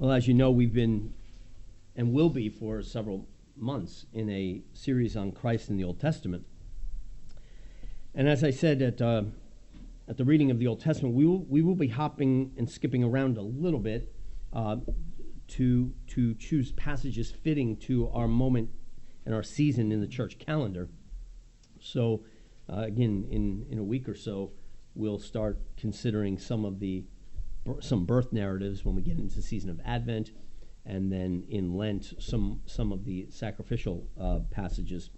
Well, as you know, we've been and will be for several months in a series on Christ in the Old Testament. And as I said at, uh, at the reading of the Old Testament, we will, we will be hopping and skipping around a little bit uh, to, to choose passages fitting to our moment and our season in the church calendar. So, uh, again, in, in a week or so, we'll start considering some of the some birth narratives when we get into the season of Advent, and then in Lent some some of the sacrificial uh, passages.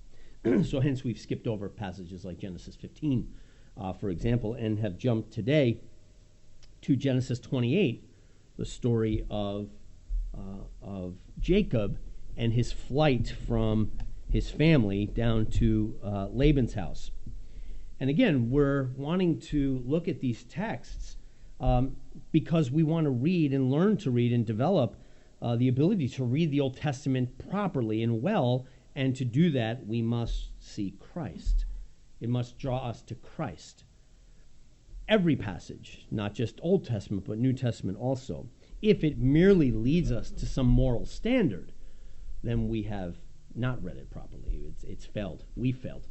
so hence we've skipped over passages like Genesis 15, uh, for example, and have jumped today to Genesis 28, the story of uh, of Jacob and his flight from his family down to uh, Laban's house. And again, we're wanting to look at these texts um, because we want to read and learn to read and develop uh, the ability to read the Old Testament properly and well. And to do that, we must see Christ. It must draw us to Christ. Every passage, not just Old Testament, but New Testament also, if it merely leads us to some moral standard, then we have not read it properly. It's, it's failed. We failed.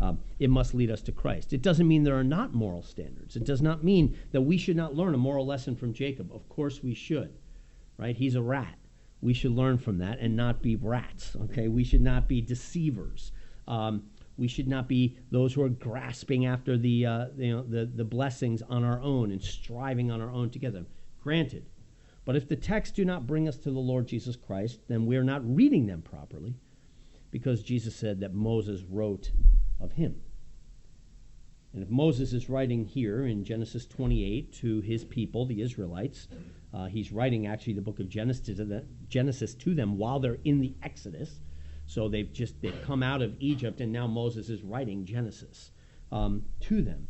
Um, it must lead us to Christ. It doesn't mean there are not moral standards. It does not mean that we should not learn a moral lesson from Jacob. Of course we should, right? He's a rat. We should learn from that and not be rats, okay? We should not be deceivers. Um, we should not be those who are grasping after the, uh, you know, the, the blessings on our own and striving on our own together. Granted. But if the texts do not bring us to the Lord Jesus Christ, then we are not reading them properly because Jesus said that Moses wrote of him. And if Moses is writing here in Genesis 28 to his people, the Israelites, uh, he's writing actually the book of Genesis to, the, Genesis to them while they're in the Exodus. So they've just they've come out of Egypt, and now Moses is writing Genesis um, to them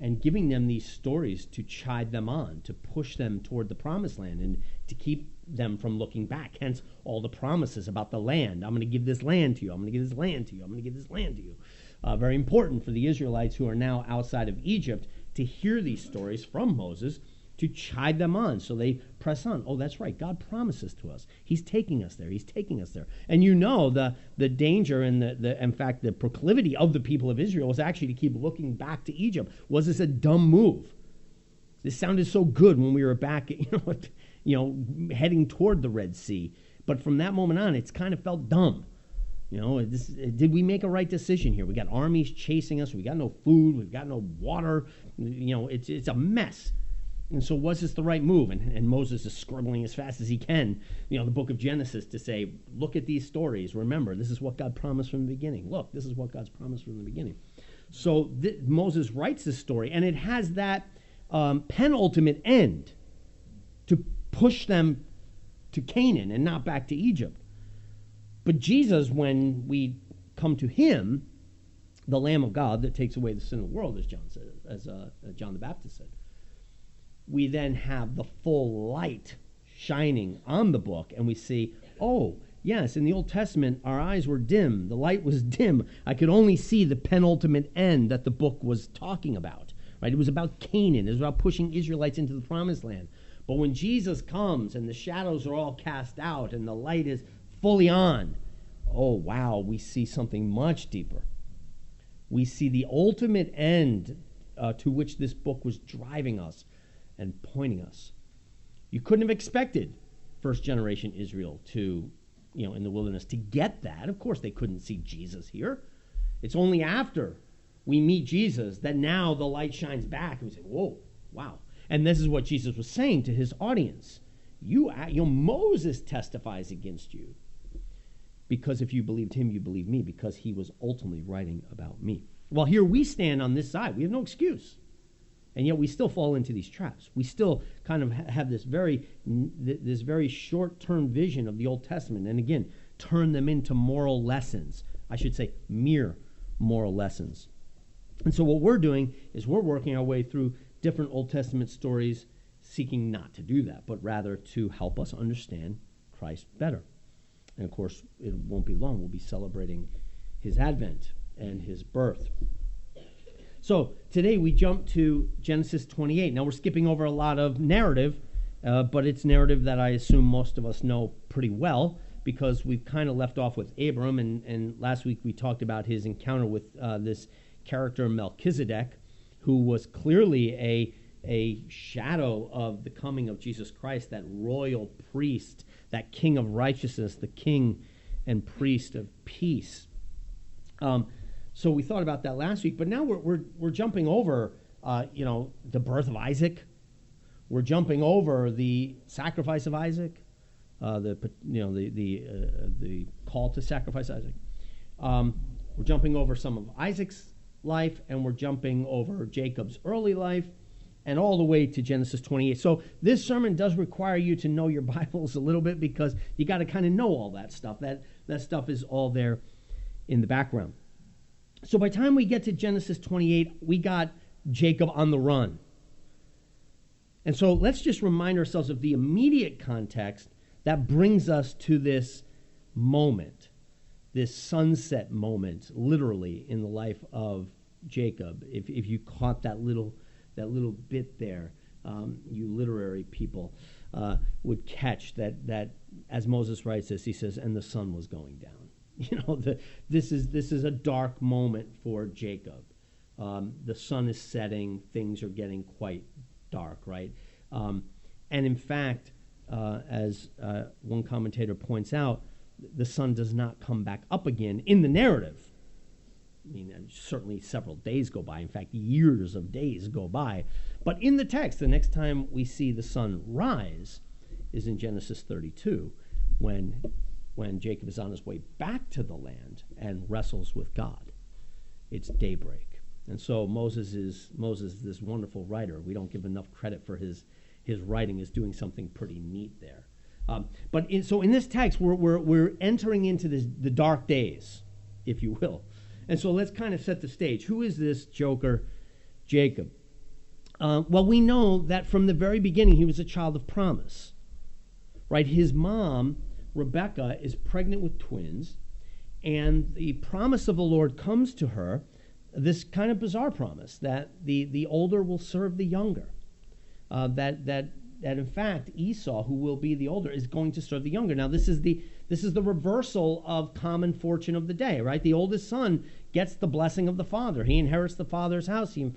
and giving them these stories to chide them on, to push them toward the promised land, and to keep them from looking back. Hence, all the promises about the land. I'm going to give this land to you. I'm going to give this land to you. I'm going to give this land to you. Uh, very important for the Israelites who are now outside of Egypt to hear these stories from Moses to chide them on. So they press on. Oh, that's right. God promises to us. He's taking us there. He's taking us there. And you know the the danger and the, the in fact the proclivity of the people of Israel was actually to keep looking back to Egypt. Was this a dumb move? This sounded so good when we were back, you know, you know, heading toward the Red Sea. But from that moment on, it's kind of felt dumb. You know, this, did we make a right decision here? We got armies chasing us. We got no food. We've got no water. You know, it's, it's a mess. And so, was this the right move? And, and Moses is scribbling as fast as he can, you know, the book of Genesis to say, look at these stories. Remember, this is what God promised from the beginning. Look, this is what God's promised from the beginning. So, th- Moses writes this story, and it has that um, penultimate end to push them to Canaan and not back to Egypt. But Jesus, when we come to him, the Lamb of God that takes away the sin of the world, as John said, as uh, John the Baptist said, we then have the full light shining on the book, and we see, oh, yes, in the Old Testament, our eyes were dim, the light was dim. I could only see the penultimate end that the book was talking about. Right? It was about Canaan. It was about pushing Israelites into the promised land. But when Jesus comes and the shadows are all cast out and the light is fully on, oh, wow, we see something much deeper. We see the ultimate end uh, to which this book was driving us and pointing us. You couldn't have expected first generation Israel to, you know, in the wilderness to get that. Of course, they couldn't see Jesus here. It's only after we meet Jesus that now the light shines back and we say, whoa, wow. And this is what Jesus was saying to his audience. You, you know, Moses testifies against you because if you believed him, you believe me, because he was ultimately writing about me. Well, here we stand on this side. We have no excuse. And yet we still fall into these traps. We still kind of have this very, this very short-term vision of the Old Testament. And again, turn them into moral lessons. I should say mere moral lessons. And so what we're doing is we're working our way through different Old Testament stories, seeking not to do that, but rather to help us understand Christ better. And of course, it won't be long. We'll be celebrating his advent and his birth. So today we jump to Genesis 28. Now we're skipping over a lot of narrative uh, but it's narrative that I assume most of us know pretty well because we've kind of left off with Abram, and, and last week we talked about his encounter with uh, this character Melchizedek, who was clearly a a shadow of the coming of Jesus Christ, that royal priest, that king of righteousness, the king and priest of peace. Um, so we thought about that last week, but now we're, we're, we're jumping over, uh, you know, the birth of Isaac. We're jumping over the sacrifice of Isaac, uh, the, you know, the, the, uh, the call to sacrifice Isaac. Um, we're jumping over some of Isaac's life, and we're jumping over Jacob's early life, and all the way to Genesis 28. So this sermon does require you to know your Bibles a little bit because you got to kind of know all that stuff. That, that stuff is all there in the background. So by the time we get to Genesis 28, we got Jacob on the run. And so let's just remind ourselves of the immediate context that brings us to this moment, this sunset moment, literally, in the life of Jacob. If, if you caught that little, that little bit there, um, you literary people uh, would catch that, that, as Moses writes this, he says, and the sun was going down. You know, the, this, is, this is a dark moment for Jacob. Um, the sun is setting, things are getting quite dark, right? Um, and in fact, uh, as uh, one commentator points out, the sun does not come back up again in the narrative. I mean, certainly several days go by. In fact, years of days go by. But in the text, the next time we see the sun rise is in Genesis 32, when when Jacob is on his way back to the land and wrestles with God. It's daybreak. And so Moses is Moses is this wonderful writer. We don't give enough credit for his his writing is doing something pretty neat there. Um, but in, so in this text, we're, we're, we're entering into this, the dark days, if you will. And so let's kind of set the stage. Who is this joker, Jacob? Uh, well, we know that from the very beginning he was a child of promise. Right? His mom Rebecca is pregnant with twins, and the promise of the Lord comes to her, this kind of bizarre promise that the, the older will serve the younger. Uh, that, that, that in fact Esau, who will be the older, is going to serve the younger. Now, this is the, this is the reversal of common fortune of the day, right? The oldest son gets the blessing of the father. He inherits the father's house, he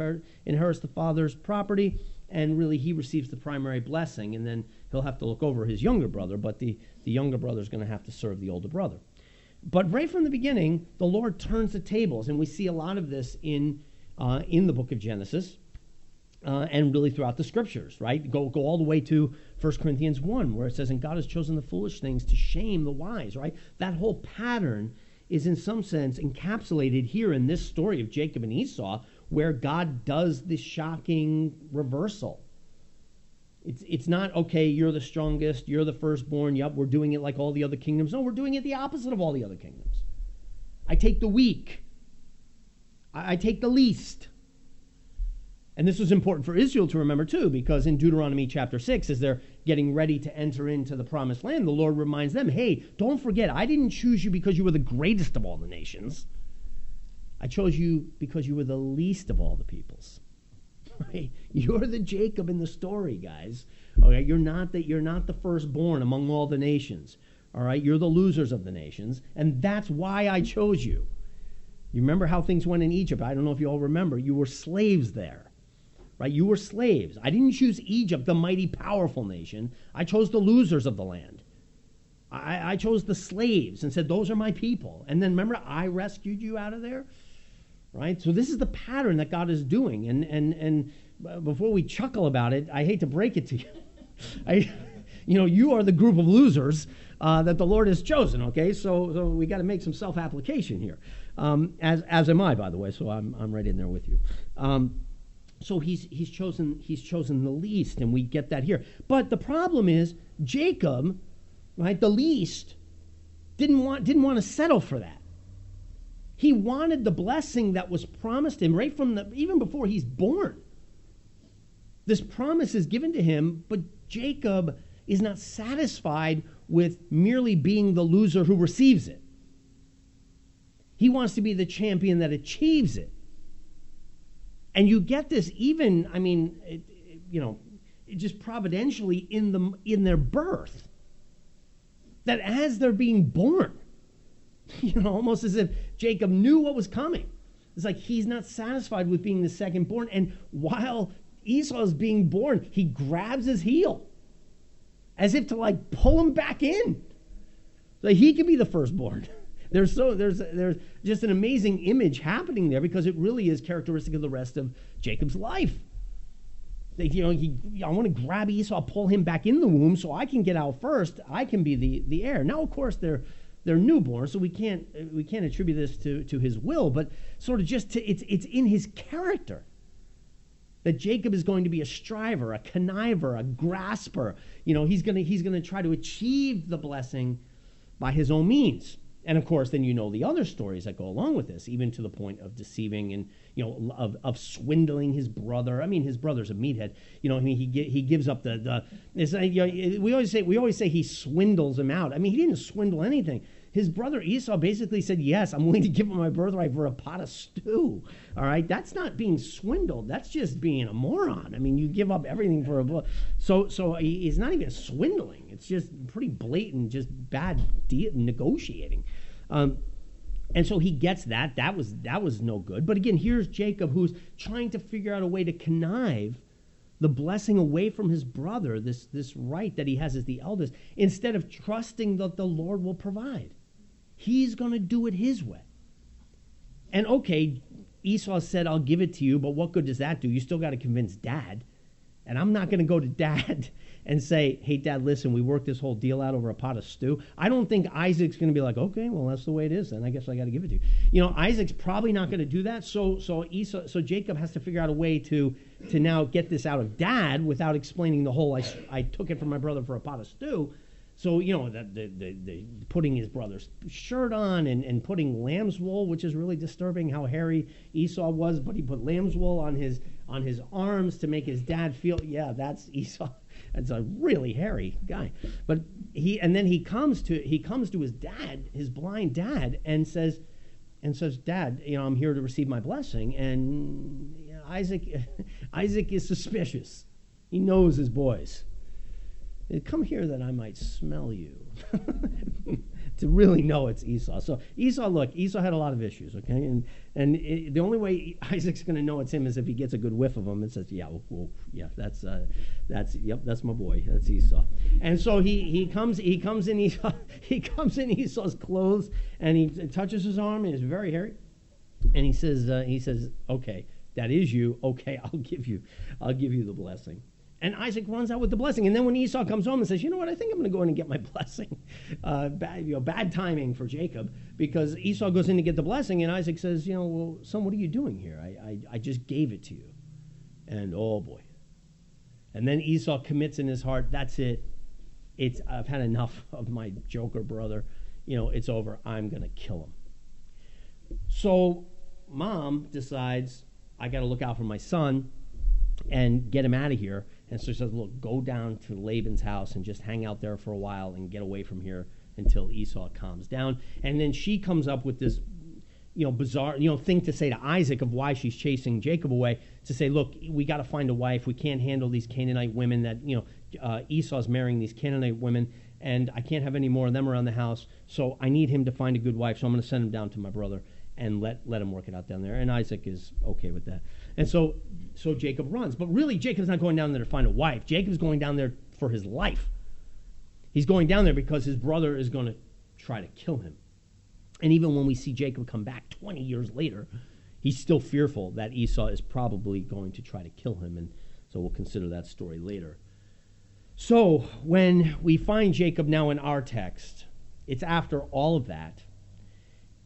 inherits the father's property, and really he receives the primary blessing, and then he'll have to look over his younger brother, but the, the younger brother is going to have to serve the older brother. But right from the beginning, the Lord turns the tables, and we see a lot of this in, uh, in the book of Genesis. Uh, and really throughout the scriptures, right? Go, go all the way to 1 Corinthians 1, where it says, And God has chosen the foolish things to shame the wise, right? That whole pattern is, in some sense, encapsulated here in this story of Jacob and Esau, where God does this shocking reversal. It's, it's not, okay, you're the strongest, you're the firstborn, yep, we're doing it like all the other kingdoms. No, we're doing it the opposite of all the other kingdoms. I take the weak, I, I take the least. And this was important for Israel to remember too, because in Deuteronomy chapter 6, as they're getting ready to enter into the promised land, the Lord reminds them, hey, don't forget, I didn't choose you because you were the greatest of all the nations. I chose you because you were the least of all the peoples. Right? You're the Jacob in the story, guys. Okay, you're not that you're not the firstborn among all the nations. All right, you're the losers of the nations, and that's why I chose you. You remember how things went in Egypt? I don't know if you all remember. You were slaves there. Right? You were slaves. I didn't choose Egypt, the mighty, powerful nation. I chose the losers of the land. I, I chose the slaves and said, Those are my people. And then remember, I rescued you out of there? right? So this is the pattern that God is doing. And, and, and before we chuckle about it, I hate to break it to you. I, you know, you are the group of losers uh, that the Lord has chosen, okay? So, so we got to make some self application here. Um, as, as am I, by the way, so I'm, I'm right in there with you. Um, so he's, he's, chosen, he's chosen the least, and we get that here. But the problem is, Jacob, right, the least, didn't want, didn't want to settle for that. He wanted the blessing that was promised him right from the, even before he's born. This promise is given to him, but Jacob is not satisfied with merely being the loser who receives it. He wants to be the champion that achieves it. And you get this even, I mean, it, you know, just providentially in them in their birth. That as they're being born, you know, almost as if Jacob knew what was coming. It's like he's not satisfied with being the second born. And while Esau is being born, he grabs his heel as if to like pull him back in. So he could be the firstborn. There's so there's there's just an amazing image happening there because it really is characteristic of the rest of Jacob's life. You know, he, I want to grab Esau, pull him back in the womb so I can get out first. I can be the, the heir. Now, of course, they're they're newborn, so we can't we can't attribute this to, to his will, but sort of just to it's it's in his character that Jacob is going to be a striver, a conniver, a grasper. You know, he's gonna he's gonna try to achieve the blessing by his own means. And of course, then you know the other stories that go along with this, even to the point of deceiving and you know of, of swindling his brother. I mean, his brother's a meathead. You know, I mean, he he gives up the the. You know, we always say we always say he swindles him out. I mean, he didn't swindle anything. His brother Esau basically said, Yes, I'm willing to give him my birthright for a pot of stew. All right, that's not being swindled. That's just being a moron. I mean, you give up everything for a. So, so he's not even swindling. It's just pretty blatant, just bad de- negotiating. Um, and so he gets that. That was that was no good. But again, here's Jacob who's trying to figure out a way to connive the blessing away from his brother, this, this right that he has as the eldest, instead of trusting that the Lord will provide. He's going to do it his way. And okay, Esau said, I'll give it to you, but what good does that do? You still got to convince dad. And I'm not going to go to dad and say, hey, dad, listen, we worked this whole deal out over a pot of stew. I don't think Isaac's going to be like, okay, well, that's the way it is. and I guess I got to give it to you. You know, Isaac's probably not going to do that. So, so Esau, so Jacob has to figure out a way to, to now get this out of dad without explaining the whole, I, I took it from my brother for a pot of stew. So, you know, the, the, the, the, putting his brother's shirt on and, and putting lamb's wool, which is really disturbing how hairy Esau was, but he put lamb's wool on his on his arms to make his dad feel, yeah, that's Esau. That's a really hairy guy. But he and then he comes to he comes to his dad, his blind dad, and says and says, Dad, you know, I'm here to receive my blessing. And Isaac Isaac is suspicious. He knows his boys. Come here that I might smell you. to really know it's Esau. So Esau, look, Esau had a lot of issues, okay? And and it, the only way Isaac's going to know it's him is if he gets a good whiff of him and says, yeah, well, yeah, that's uh, that's yep, that's my boy, that's Esau. And so he he comes he comes in Esau he comes in Esau's clothes and he touches his arm and he's very hairy, and he says uh, he says, okay, that is you. Okay, I'll give you I'll give you the blessing. And Isaac runs out with the blessing. And then when Esau comes home and says, you know what, I think I'm going to go in and get my blessing. Uh, bad, you know, bad timing for Jacob because Esau goes in to get the blessing and Isaac says, you know, well, son, what are you doing here? I, I, I just gave it to you. And oh boy. And then Esau commits in his heart, that's it. It's, I've had enough of my joker brother. You know, it's over. I'm going to kill him. So mom decides, I got to look out for my son and get him out of here. And so she says, Look, go down to Laban's house and just hang out there for a while and get away from here until Esau calms down. And then she comes up with this you know bizarre you know thing to say to Isaac of why she's chasing Jacob away to say look we got to find a wife. We can't handle these Canaanite women that you know uh, Esau's marrying these Canaanite women and I can't have any more of them around the house. So I need him to find a good wife so I'm going to send him down to my brother and let let him work it out down there and Isaac is okay with that and so, so Jacob runs. But really, Jacob's not going down there to find a wife. Jacob's going down there for his life. He's going down there because his brother is going to try to kill him. And even when we see Jacob come back 20 years later, he's still fearful that Esau is probably going to try to kill him. And so we'll consider that story later. So when we find Jacob now in our text, it's after all of that.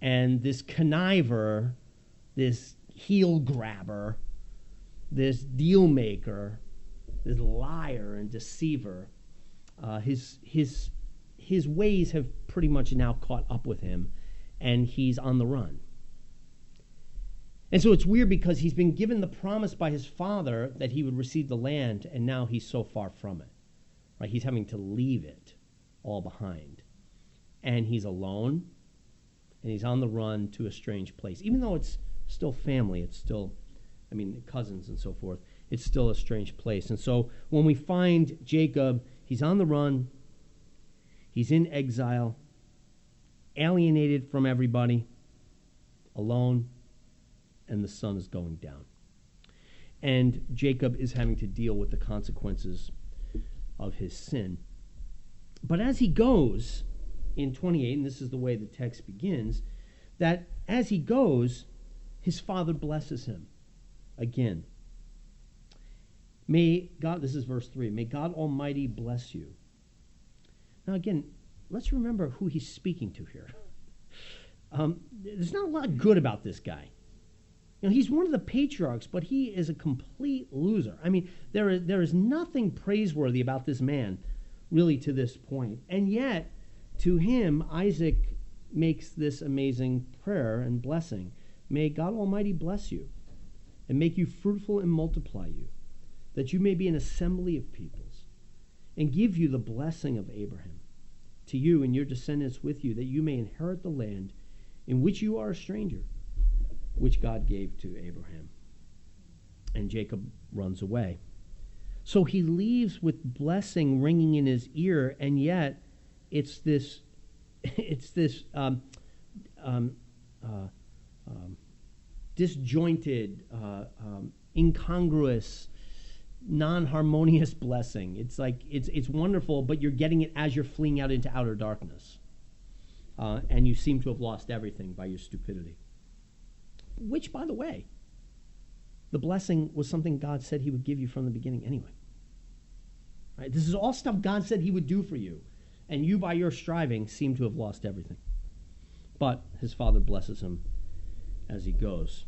And this conniver, this heel grabber, this deal maker, this liar and deceiver, uh, his, his, his ways have pretty much now caught up with him, and he's on the run. And so it's weird because he's been given the promise by his father that he would receive the land, and now he's so far from it. Right? He's having to leave it all behind. And he's alone, and he's on the run to a strange place. Even though it's still family. It's still, I mean, cousins and so forth. it's still a strange place. And so when we find Jacob, he's on the run, he's in exile, alienated from everybody, alone, and the sun is going down. And Jacob is having to deal with the consequences of his sin. But as he goes in 28, and this is the way the text begins, that as he goes, his father blesses him again. May God, this is verse 3, may God Almighty bless you. Now, again, let's remember who he's speaking to here. Um, there's not a lot good about this guy. You know, he's one of the patriarchs, but he is a complete loser. I mean, there is, there is nothing praiseworthy about this man, really, to this point. And yet, to him, Isaac makes this amazing prayer and blessing. May God Almighty bless you and make you fruitful and multiply you, that you may be an assembly of peoples, and give you the blessing of Abraham to you and your descendants with you, that you may inherit the land in which you are a stranger, which God gave to Abraham. And Jacob runs away. So he leaves with blessing ringing in his ear, and yet it's this, it's this um, um, uh, um, disjointed, uh, um, incongruous, non-harmonious blessing. It's like it's it's wonderful, but you're getting it as you're fleeing out into outer darkness, uh, and you seem to have lost everything by your stupidity. Which, by the way, the blessing was something God said He would give you from the beginning anyway. Right? This is all stuff God said He would do for you, and you, by your striving, seem to have lost everything. But his father blesses him as he goes.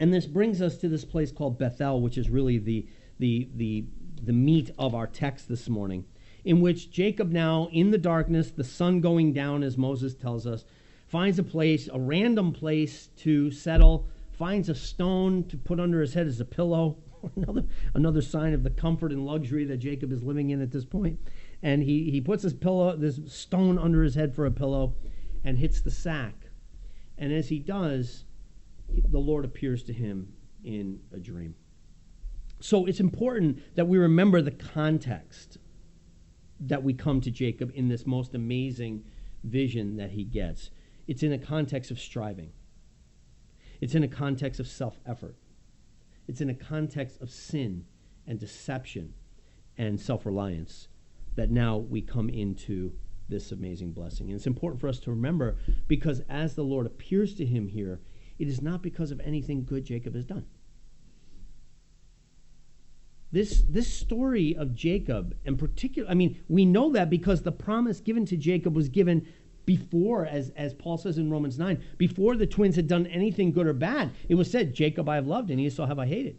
And this brings us to this place called Bethel, which is really the, the, the, the meat of our text this morning, in which Jacob, now in the darkness, the sun going down, as Moses tells us, finds a place, a random place to settle, finds a stone to put under his head as a pillow. another, another sign of the comfort and luxury that Jacob is living in at this point. And he, he puts his pillow, this stone under his head for a pillow, and hits the sack. And as he does, the Lord appears to him in a dream. So it's important that we remember the context that we come to Jacob in this most amazing vision that he gets. It's in a context of striving, it's in a context of self effort, it's in a context of sin and deception and self reliance that now we come into this amazing blessing. And it's important for us to remember because as the Lord appears to him here, it is not because of anything good Jacob has done. This, this story of Jacob, in particular, I mean, we know that because the promise given to Jacob was given before, as, as Paul says in Romans 9, before the twins had done anything good or bad. It was said, Jacob I have loved and Esau have I hated.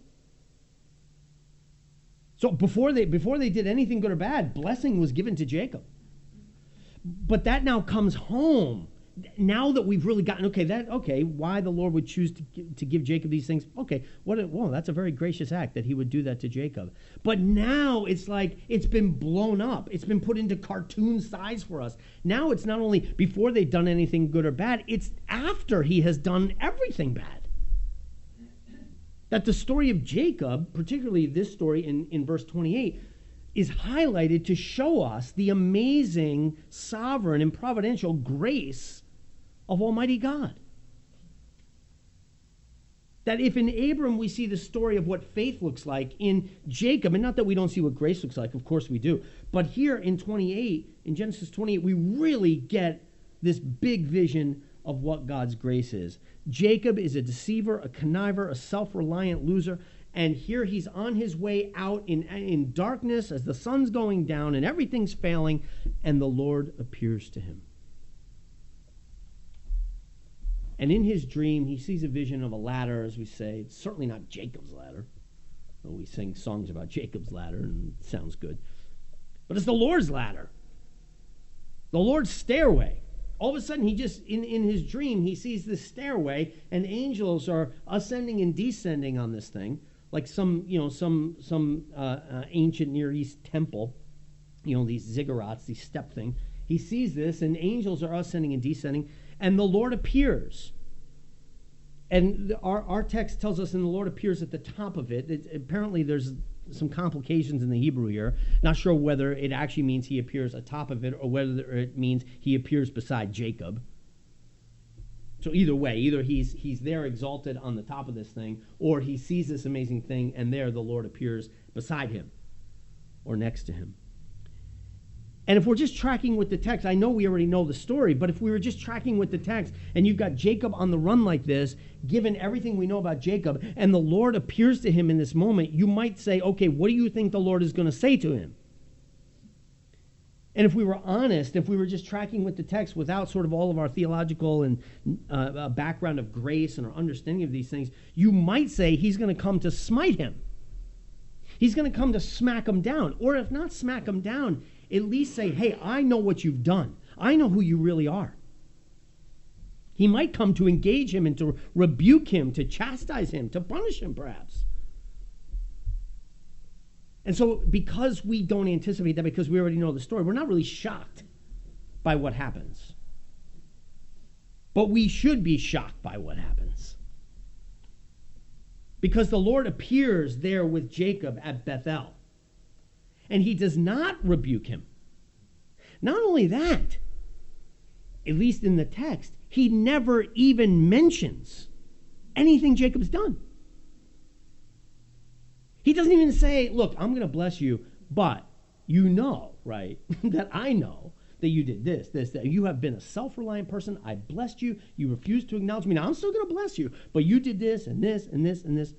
So before they, before they did anything good or bad, blessing was given to Jacob. But that now comes home. Now that we've really gotten okay that okay why the lord would choose to, to give jacob these things okay what a, well that's a very gracious act that he would do that to jacob. But now it's like it's been blown up. It's been put into cartoon size for us. Now it's not only before they've done anything good or bad it's after he has done everything bad that the story of jacob particularly this story in, in verse 28 is highlighted to show us the amazing sovereign and providential grace of Almighty God. That if in Abram we see the story of what faith looks like, in Jacob, and not that we don't see what grace looks like, of course we do, but here in 28, in Genesis 28, we really get this big vision of what God's grace is. Jacob is a deceiver, a conniver, a self reliant loser. And here he's on his way out in, in darkness as the sun's going down and everything's failing, and the Lord appears to him. And in his dream, he sees a vision of a ladder, as we say. It's certainly not Jacob's ladder. Well, we sing songs about Jacob's ladder, and it sounds good. But it's the Lord's ladder, the Lord's stairway. All of a sudden, he just, in, in his dream, he sees this stairway, and angels are ascending and descending on this thing, like some, you know, some, some uh, uh, ancient Near East temple, you know, these ziggurats, these step thing. He sees this, and angels are ascending and descending and the Lord appears. and our, our text tells us, and the Lord appears at the top of it. it. Apparently, there's some complications in the Hebrew here. Not sure whether it actually means he appears atop of it or whether it means he appears beside Jacob. So either way, either he's he's there exalted on the top of this thing, or he sees this amazing thing, and there the Lord appears beside him or next to him. And if we're just tracking with the text, I know we already know the story, but if we were just tracking with the text and you've got Jacob on the run like this, given everything we know about Jacob, and the Lord appears to him in this moment, you might say, okay, what do you think the Lord is going to say to him? And if we were honest, if we were just tracking with the text without sort of all of our theological and uh, background of grace and our understanding of these things, you might say he's going to come to smite him. He's going to come to smack him down. Or if not smack him down, at least say, hey, I know what you've done. I know who you really are. He might come to engage him and to rebuke him, to chastise him, to punish him, perhaps. And so, because we don't anticipate that, because we already know the story, we're not really shocked by what happens. But we should be shocked by what happens. Because the Lord appears there with Jacob at Bethel and he does not rebuke him. Not only that, at least in the text, he never even mentions anything Jacob's done. He doesn't even say, Look, I'm going to bless you, but you know, right, that I know that you did this, this, that. You have been a self reliant person. I blessed you. You refused to acknowledge me. Now I'm still going to bless you, but you did this and this and this and this,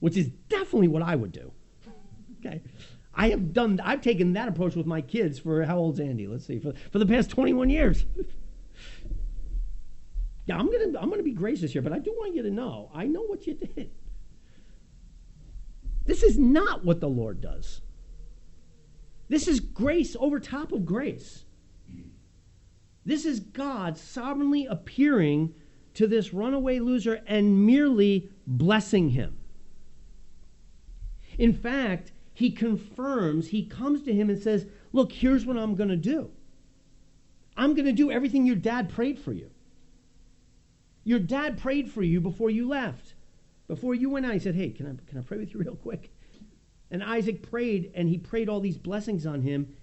which is definitely what I would do. Okay. I have done, I've taken that approach with my kids for how old's Andy? Let's see, for, for the past 21 years. yeah, I'm gonna, I'm gonna be gracious here, but I do want you to know, I know what you did. This is not what the Lord does. This is grace over top of grace. This is God sovereignly appearing to this runaway loser and merely blessing him. In fact, he confirms, he comes to him and says, Look, here's what I'm going to do. I'm going to do everything your dad prayed for you. Your dad prayed for you before you left. Before you went out, he said, Hey, can I, can I pray with you real quick? And Isaac prayed, and he prayed all these blessings on him.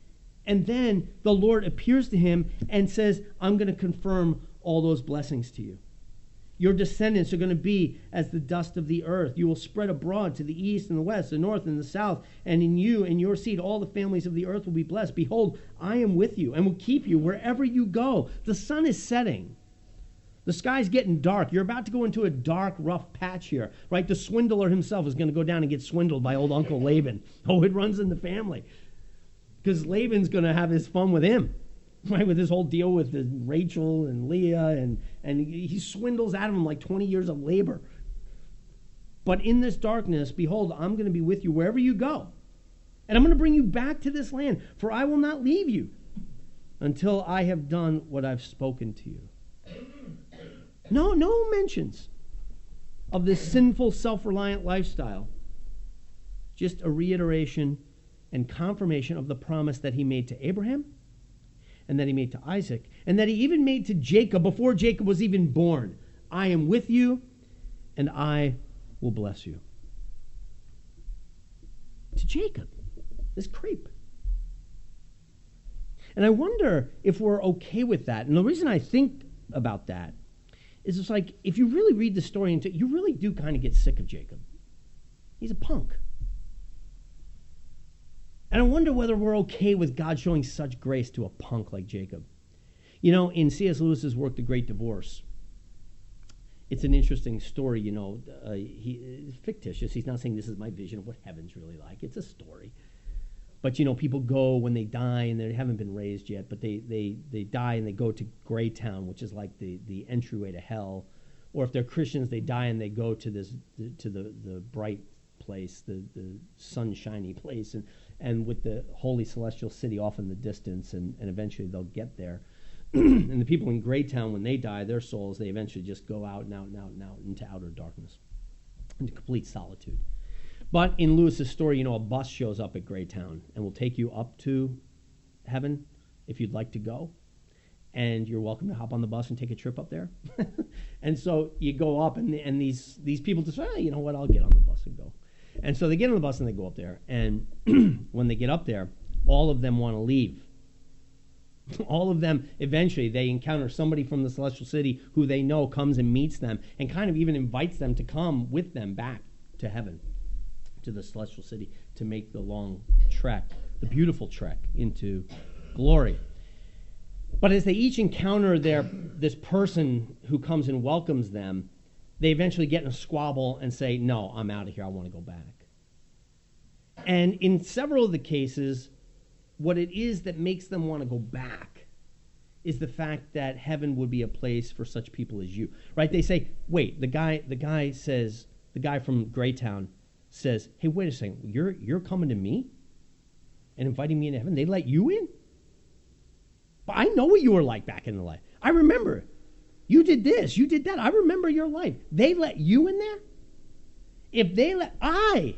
And then the Lord appears to him and says, I'm going to confirm all those blessings to you. Your descendants are going to be as the dust of the earth. You will spread abroad to the east and the west, the north and the south. And in you and your seed, all the families of the earth will be blessed. Behold, I am with you and will keep you wherever you go. The sun is setting. The sky's getting dark. You're about to go into a dark, rough patch here, right? The swindler himself is going to go down and get swindled by old Uncle Laban. Oh, it runs in the family. Because Laban's going to have his fun with him. right? With his whole deal with Rachel and Leah, and, and he swindles out of him like 20 years of labor. But in this darkness, behold, I'm going to be with you wherever you go. And I'm going to bring you back to this land, for I will not leave you until I have done what I've spoken to you. No, no mentions of this sinful, self reliant lifestyle. Just a reiteration and confirmation of the promise that he made to Abraham and that he made to Isaac, and that he even made to Jacob before Jacob was even born. I am with you, and I will bless you. To Jacob, this creep. And I wonder if we're okay with that. And the reason I think about that is it's like if you really read the story into you really do kind of get sick of Jacob. He's a punk. And I wonder whether we're okay with God showing such grace to a punk like Jacob. You know, in C.S. Lewis's work, The Great Divorce, it's an interesting story. You know, uh, he, it's fictitious. He's not saying this is my vision of what heaven's really like. It's a story. But you know, people go when they die and they haven't been raised yet, but they, they, they die and they go to Greytown, which is like the, the entryway to hell. Or if they're Christians, they die and they go to this to the, the bright place, the, the sunshiny place. And and with the holy celestial city off in the distance, and, and eventually they'll get there. and the people in Greytown, when they die, their souls, they eventually just go out and out and out and out into outer darkness, into complete solitude. But in Lewis's story, you know, a bus shows up at Greytown and will take you up to heaven if you'd like to go. and you're welcome to hop on the bus and take a trip up there. and so you go up, and, and these, these people decide, oh, you know what, I'll get on the bus and go. And so they get on the bus and they go up there. And when they get up there, all of them want to leave. all of them, eventually, they encounter somebody from the celestial city who they know comes and meets them and kind of even invites them to come with them back to heaven, to the celestial city, to make the long trek, the beautiful trek into glory. But as they each encounter their, this person who comes and welcomes them, they eventually get in a squabble and say, No, I'm out of here. I want to go back. And in several of the cases, what it is that makes them want to go back is the fact that heaven would be a place for such people as you. Right? They say, wait, the guy the guy says, the guy from Greytown says, Hey, wait a second, you're you're coming to me and inviting me into heaven? They let you in? But I know what you were like back in the life. I remember. You did this, you did that. I remember your life. They let you in there? If they let I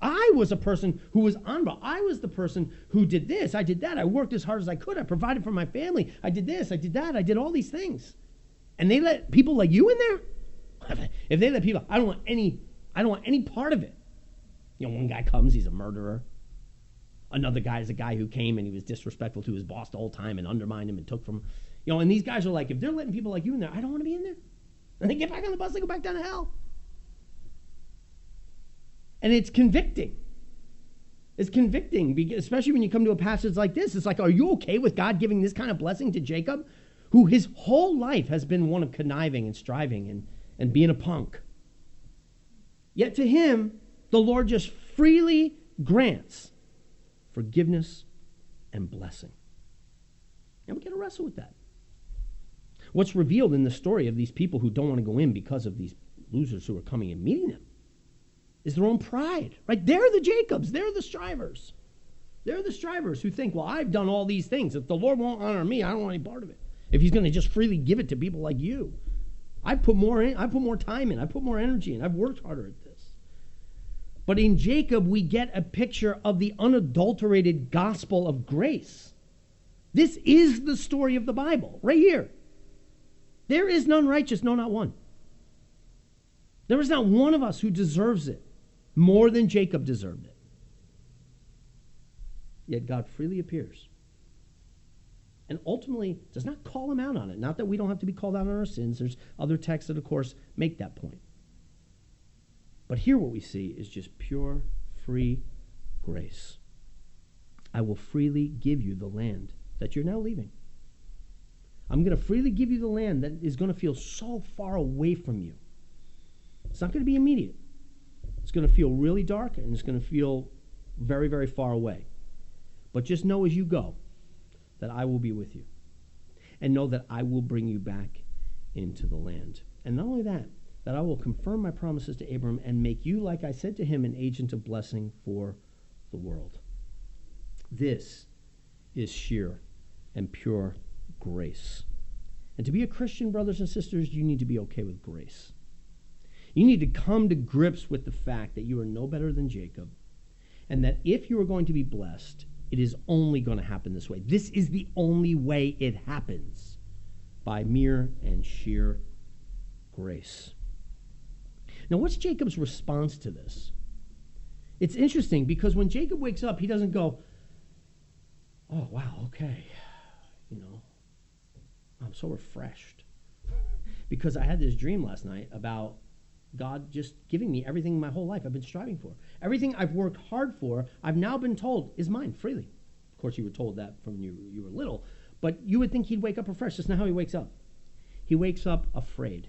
I was a person who was honorable. I was the person who did this. I did that. I worked as hard as I could. I provided for my family. I did this. I did that. I did all these things. And they let people like you in there? If they let people, I don't want any, I don't want any part of it. You know, one guy comes, he's a murderer. Another guy is a guy who came and he was disrespectful to his boss the whole time and undermined him and took from, you know, and these guys are like, if they're letting people like you in there, I don't want to be in there. And they get back on the bus, they go back down to hell. And it's convicting. It's convicting, especially when you come to a passage like this. It's like, are you okay with God giving this kind of blessing to Jacob, who his whole life has been one of conniving and striving and, and being a punk? Yet to him, the Lord just freely grants forgiveness, and blessing. And we got to wrestle with that. What's revealed in the story of these people who don't want to go in because of these losers who are coming and meeting them is their own pride, right? They're the Jacobs, they're the strivers. They're the strivers who think, well, I've done all these things. If the Lord won't honor me, I don't want any part of it. If He's going to just freely give it to people like you, I put more in, I put more time in, I put more energy in, I've worked harder at this. But in Jacob, we get a picture of the unadulterated gospel of grace. This is the story of the Bible, right here. There is none righteous, no, not one. There is not one of us who deserves it more than Jacob deserved it. Yet God freely appears and ultimately does not call him out on it. Not that we don't have to be called out on our sins. There's other texts that, of course, make that point. But here, what we see is just pure, free grace. I will freely give you the land that you're now leaving. I'm going to freely give you the land that is going to feel so far away from you. It's not going to be immediate. It's going to feel really dark and it's going to feel very, very far away. But just know as you go that I will be with you. And know that I will bring you back into the land. And not only that, that I will confirm my promises to Abram and make you, like I said to him, an agent of blessing for the world. This is sheer and pure grace. And to be a Christian, brothers and sisters, you need to be okay with grace. You need to come to grips with the fact that you are no better than Jacob, and that if you are going to be blessed, it is only going to happen this way. This is the only way it happens by mere and sheer grace. Now, what's Jacob's response to this? It's interesting because when Jacob wakes up, he doesn't go, Oh, wow, okay. You know, I'm so refreshed. because I had this dream last night about God just giving me everything my whole life I've been striving for. Everything I've worked hard for, I've now been told is mine freely. Of course, you were told that from you, you were little, but you would think he'd wake up refreshed. That's not how he wakes up. He wakes up afraid.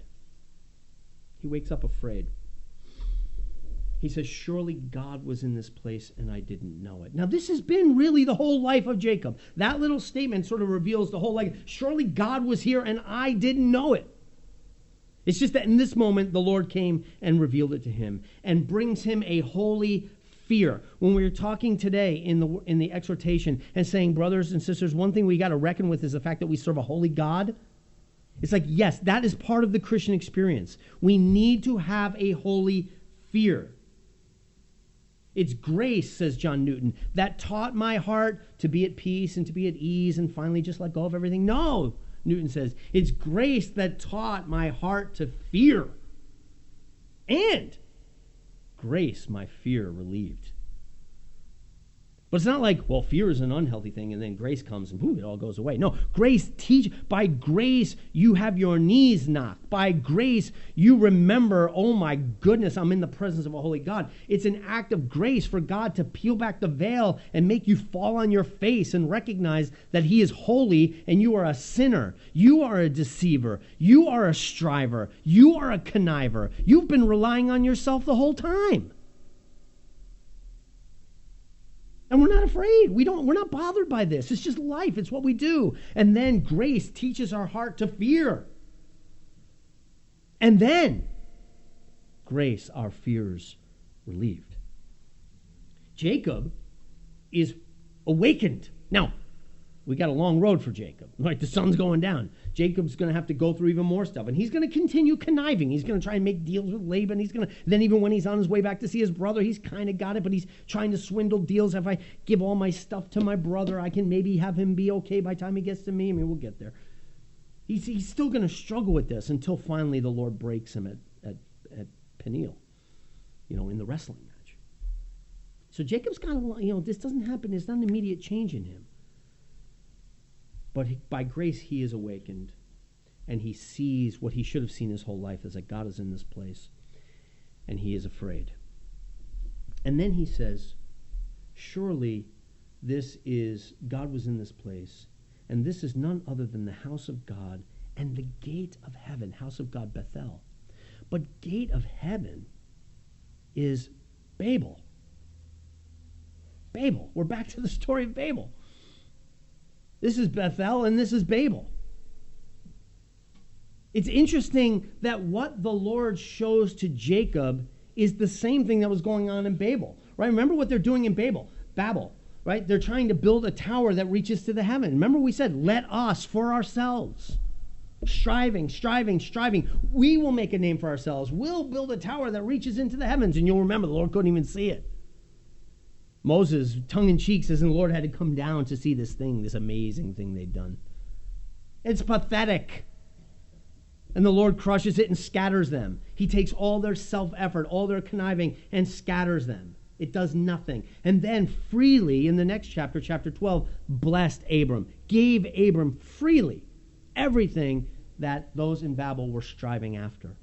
He wakes up afraid. He says, Surely God was in this place and I didn't know it. Now, this has been really the whole life of Jacob. That little statement sort of reveals the whole life. Surely God was here and I didn't know it. It's just that in this moment, the Lord came and revealed it to him and brings him a holy fear. When we are talking today in the, in the exhortation and saying, brothers and sisters, one thing we got to reckon with is the fact that we serve a holy God. It's like, yes, that is part of the Christian experience. We need to have a holy fear. It's grace, says John Newton, that taught my heart to be at peace and to be at ease and finally just let go of everything. No, Newton says, It's grace that taught my heart to fear, and grace my fear relieved. But it's not like, well, fear is an unhealthy thing, and then grace comes and boom, it all goes away. No, grace teach by grace you have your knees knocked. By grace you remember, oh my goodness, I'm in the presence of a holy God. It's an act of grace for God to peel back the veil and make you fall on your face and recognize that He is holy and you are a sinner. You are a deceiver. You are a striver. You are a conniver. You've been relying on yourself the whole time. And we're not afraid. We don't we're not bothered by this. It's just life. It's what we do. And then grace teaches our heart to fear. And then grace our fears relieved. Jacob is awakened. Now, we got a long road for Jacob. Right, the sun's going down. Jacob's going to have to go through even more stuff, and he's going to continue conniving. He's going to try and make deals with Laban. He's going to then even when he's on his way back to see his brother, he's kind of got it, but he's trying to swindle deals. If I give all my stuff to my brother, I can maybe have him be okay by time he gets to me. I mean, we'll get there. He's, he's still going to struggle with this until finally the Lord breaks him at, at, at Peniel, you know, in the wrestling match. So Jacob's kind of, you know, this doesn't happen. There's not an immediate change in him. But by grace, he is awakened and he sees what he should have seen his whole life is that God is in this place and he is afraid. And then he says, Surely this is, God was in this place, and this is none other than the house of God and the gate of heaven, house of God, Bethel. But gate of heaven is Babel. Babel. We're back to the story of Babel. This is Bethel and this is Babel. It's interesting that what the Lord shows to Jacob is the same thing that was going on in Babel. Right? Remember what they're doing in Babel, Babel, right? They're trying to build a tower that reaches to the heaven. Remember we said, "Let us for ourselves." Striving, striving, striving. We will make a name for ourselves. We'll build a tower that reaches into the heavens. And you'll remember the Lord couldn't even see it. Moses, tongue in cheek, says, and the Lord had to come down to see this thing, this amazing thing they'd done. It's pathetic. And the Lord crushes it and scatters them. He takes all their self effort, all their conniving, and scatters them. It does nothing. And then freely, in the next chapter, chapter 12, blessed Abram, gave Abram freely everything that those in Babel were striving after.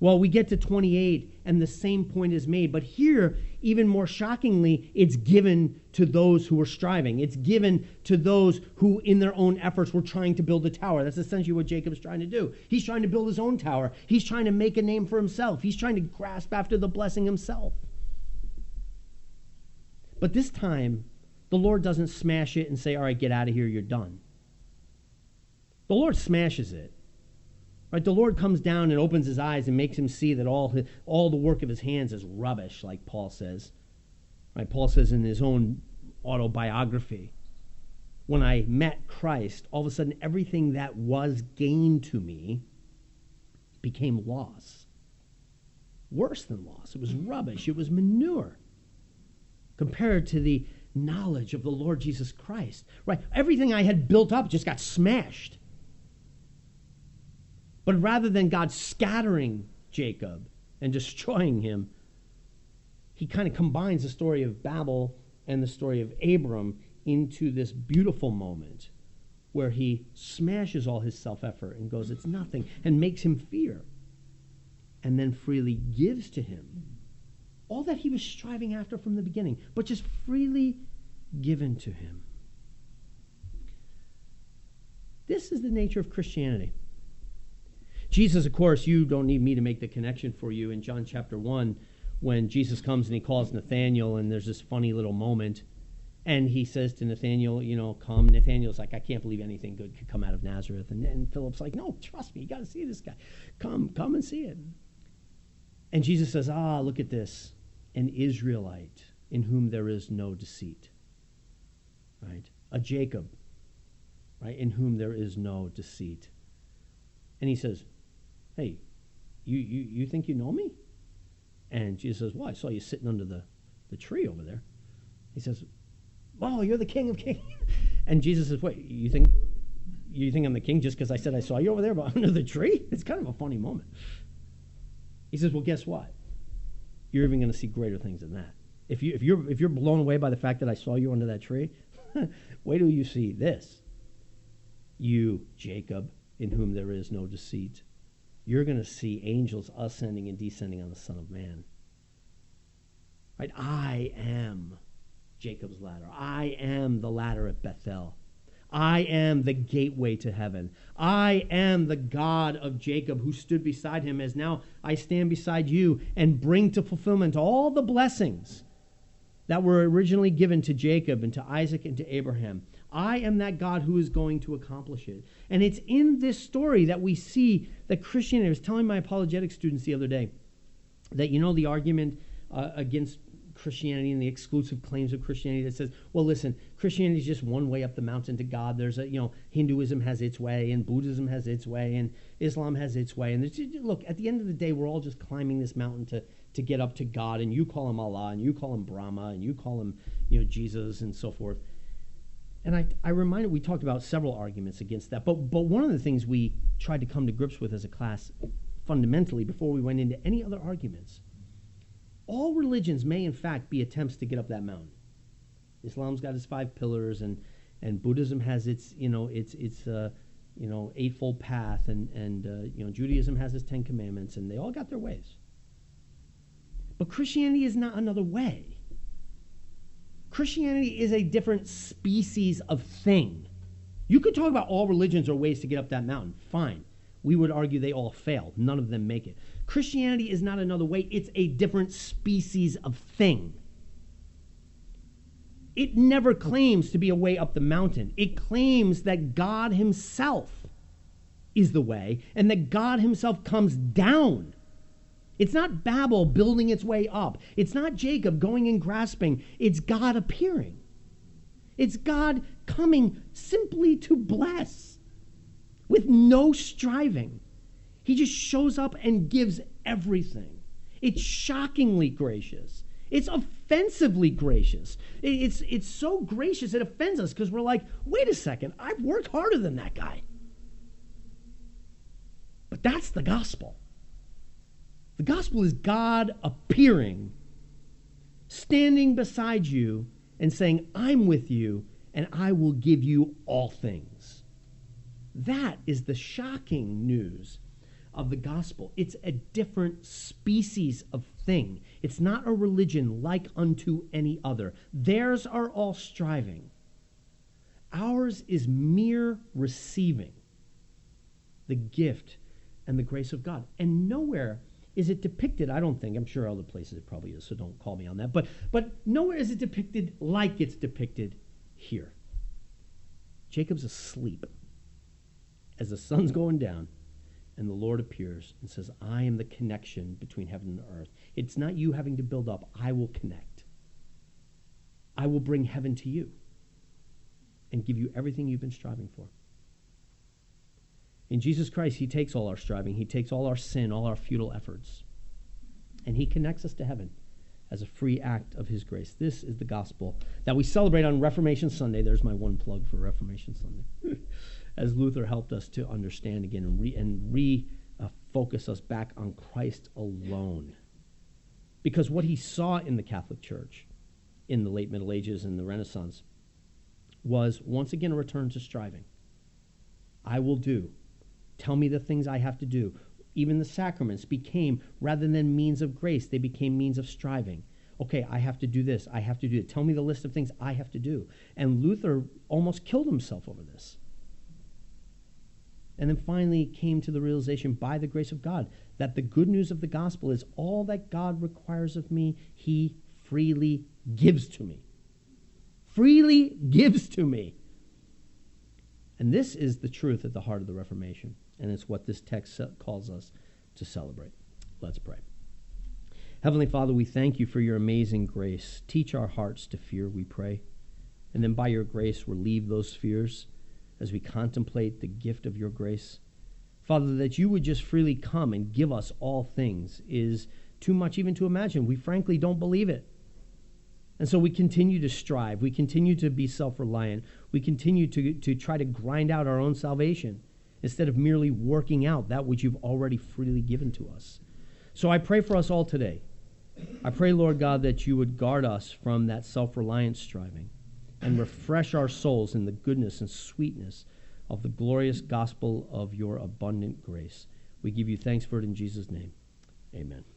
Well, we get to 28 and the same point is made. But here, even more shockingly, it's given to those who are striving. It's given to those who, in their own efforts, were trying to build a tower. That's essentially what Jacob's trying to do. He's trying to build his own tower. He's trying to make a name for himself. He's trying to grasp after the blessing himself. But this time, the Lord doesn't smash it and say, All right, get out of here, you're done. The Lord smashes it Right? The Lord comes down and opens his eyes and makes him see that all, his, all the work of his hands is rubbish, like Paul says. Right? Paul says in his own autobiography, when I met Christ, all of a sudden everything that was gain to me became loss. Worse than loss. It was rubbish. It was manure compared to the knowledge of the Lord Jesus Christ. Right? Everything I had built up just got smashed. But rather than God scattering Jacob and destroying him, he kind of combines the story of Babel and the story of Abram into this beautiful moment where he smashes all his self effort and goes, It's nothing, and makes him fear, and then freely gives to him all that he was striving after from the beginning, but just freely given to him. This is the nature of Christianity. Jesus, of course, you don't need me to make the connection for you in John chapter 1 when Jesus comes and he calls Nathaniel, and there's this funny little moment. And he says to Nathaniel, you know, come. Nathaniel's like, I can't believe anything good could come out of Nazareth. And, and Philip's like, no, trust me, you got to see this guy. Come, come and see it. And Jesus says, ah, look at this an Israelite in whom there is no deceit. Right? A Jacob, right, in whom there is no deceit. And he says, Hey, you, you, you think you know me? And Jesus says, Well, I saw you sitting under the, the tree over there. He says, Oh, you're the King of Kings. And Jesus says, Wait, you think you think I'm the king just because I said I saw you over there but under the tree? It's kind of a funny moment. He says, Well, guess what? You're even going to see greater things than that. If, you, if, you're, if you're blown away by the fact that I saw you under that tree, wait till you see this. You, Jacob, in whom there is no deceit. You're going to see angels ascending and descending on the Son of Man. Right? I am Jacob's ladder. I am the ladder at Bethel. I am the gateway to heaven. I am the God of Jacob who stood beside him, as now I stand beside you and bring to fulfillment all the blessings that were originally given to Jacob and to Isaac and to Abraham. I am that God who is going to accomplish it. And it's in this story that we see that Christianity. I was telling my apologetic students the other day that, you know, the argument uh, against Christianity and the exclusive claims of Christianity that says, well, listen, Christianity is just one way up the mountain to God. There's a, you know, Hinduism has its way, and Buddhism has its way, and Islam has its way. And look, at the end of the day, we're all just climbing this mountain to, to get up to God, and you call him Allah, and you call him Brahma, and you call him, you know, Jesus, and so forth. And I, I reminded, we talked about several arguments against that, but, but one of the things we tried to come to grips with as a class fundamentally before we went into any other arguments all religions may in fact be attempts to get up that mountain. Islam's got its five pillars, and and Buddhism has its you know its its uh, you know eightfold path, and and uh, you know Judaism has its Ten Commandments, and they all got their ways. But Christianity is not another way. Christianity is a different species of thing. You could talk about all religions are ways to get up that mountain. Fine. We would argue they all fail. None of them make it. Christianity is not another way, it's a different species of thing. It never claims to be a way up the mountain. It claims that God Himself is the way and that God Himself comes down. It's not Babel building its way up. It's not Jacob going and grasping. It's God appearing. It's God coming simply to bless with no striving. He just shows up and gives everything. It's shockingly gracious. It's offensively gracious. It's, it's so gracious it offends us because we're like, wait a second, I've worked harder than that guy. But that's the gospel. The gospel is God appearing, standing beside you, and saying, I'm with you, and I will give you all things. That is the shocking news of the gospel. It's a different species of thing. It's not a religion like unto any other. Theirs are all striving. Ours is mere receiving the gift and the grace of God. And nowhere is it depicted, I don't think, I'm sure other places it probably is, so don't call me on that, but, but nowhere is it depicted like it's depicted here. Jacob's asleep as the sun's going down and the Lord appears and says, I am the connection between heaven and earth. It's not you having to build up, I will connect. I will bring heaven to you and give you everything you've been striving for. In Jesus Christ, He takes all our striving, He takes all our sin, all our futile efforts, and He connects us to heaven as a free act of His grace. This is the gospel that we celebrate on Reformation Sunday. There's my one plug for Reformation Sunday. as Luther helped us to understand again and re, and us back on Christ alone. Because what he saw in the Catholic Church in the late Middle Ages and the Renaissance was once again a return to striving. I will do. Tell me the things I have to do. Even the sacraments became, rather than means of grace, they became means of striving. Okay, I have to do this. I have to do it. Tell me the list of things I have to do. And Luther almost killed himself over this and then finally came to the realization by the grace of God that the good news of the gospel is all that God requires of me, he freely gives to me. Freely gives to me. And this is the truth at the heart of the Reformation, and it's what this text calls us to celebrate. Let's pray. Heavenly Father, we thank you for your amazing grace. Teach our hearts to fear, we pray. And then by your grace, relieve those fears as we contemplate the gift of your grace. Father, that you would just freely come and give us all things is too much even to imagine. We frankly don't believe it. And so we continue to strive. We continue to be self reliant. We continue to, to try to grind out our own salvation instead of merely working out that which you've already freely given to us. So I pray for us all today. I pray, Lord God, that you would guard us from that self reliant striving and refresh our souls in the goodness and sweetness of the glorious gospel of your abundant grace. We give you thanks for it in Jesus' name. Amen.